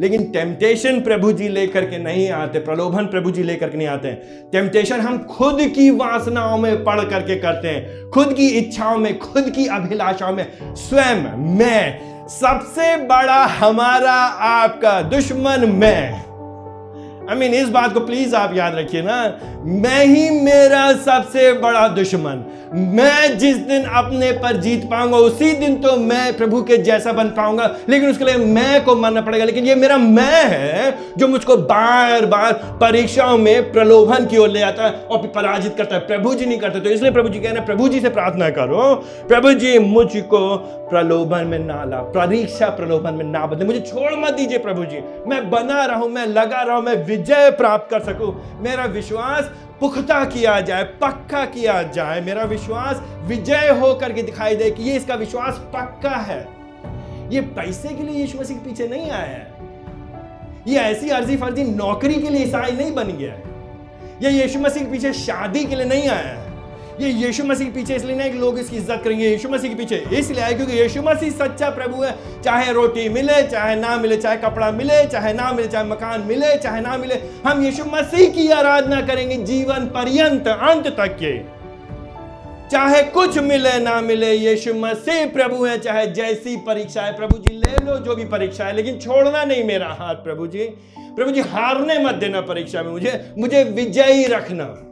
लेकिन टेम्पटेशन प्रभु जी लेकर के नहीं आते प्रलोभन प्रभु जी लेकर के नहीं आते हैं। टेम्पटेशन हम खुद की वासनाओं में पढ़ करके करते हैं खुद की इच्छाओं में खुद की अभिलाषाओं में। स्वयं मैं सबसे बड़ा हमारा आपका दुश्मन मैं। आई I मीन mean, इस बात को प्लीज़ आप याद रखिए ना मैं ही मेरा सबसे बड़ा दुश्मन। मैं जिस दिन अपने पर जीत पाऊँगा, उसी दिन तो मैं प्रभु के जैसा बन पाऊँगा। लेकिन उसके लिए मैं को मानना पड़ेगा। लेकिन ये मेरा मैं है जो मुझको बार बार परीक्षाओं में प्रलोभन की ओर ले जाता है और पराजित करता है। प्रभु जी नहीं करते। तो इसलिए प्रभु जी कह रहे हैं, प्रभु जी से प्रार्थना करो। प्रभु जी, मुझको प्रलोभन में ना ला परीक्षा प्रलोभन में ना बदले। मुझे छोड़ मत दीजिए प्रभु जी। मैं बना रहूँ, मैं लगा रहूँ, मैं विजय प्राप्त कर सकूँ। मेरा विश्वास पुख्ता किया जाए, पक्का किया जाए। मेरा विश्वास विजय होकर के दिखाई दे कि ये इसका विश्वास पक्का है। ये पैसे के लिए यीशु मसीह के पीछे नहीं आया है। ये ऐसी अर्जी फर्जी नौकरी के लिए ईसाई नहीं बन गया है। ये यीशु मसीह के पीछे शादी के लिए नहीं आया है। ये यीशु मसीह के पीछे इसलिए नहीं कि लोग इसकी इज़्ज़त करेंगे, यीशु मसीह के पीछे इसलिए आए क्योंकि यीशु मसीह सच्चा प्रभु है। चाहे रोटी मिले, चाहे ना मिले, चाहे कपड़ा मिले, चाहे ना मिले, चाहे मकान मिले, चाहे ना मिले, हम यीशु मसीह की आराधना करेंगे जीवन पर्यंत, अंत तक के। चाहे कुछ मिले, ना मिले, यीशु मसीह प्रभु है, चाहे जैसी परीक्षा है। प्रभु जी, ले लो जो भी परीक्षा है, लेकिन छोड़ना नहीं मेरा हाथ, प्रभु जी। प्रभु जी, हारने मत देना परीक्षा में मुझे। मुझे विजयी रखना।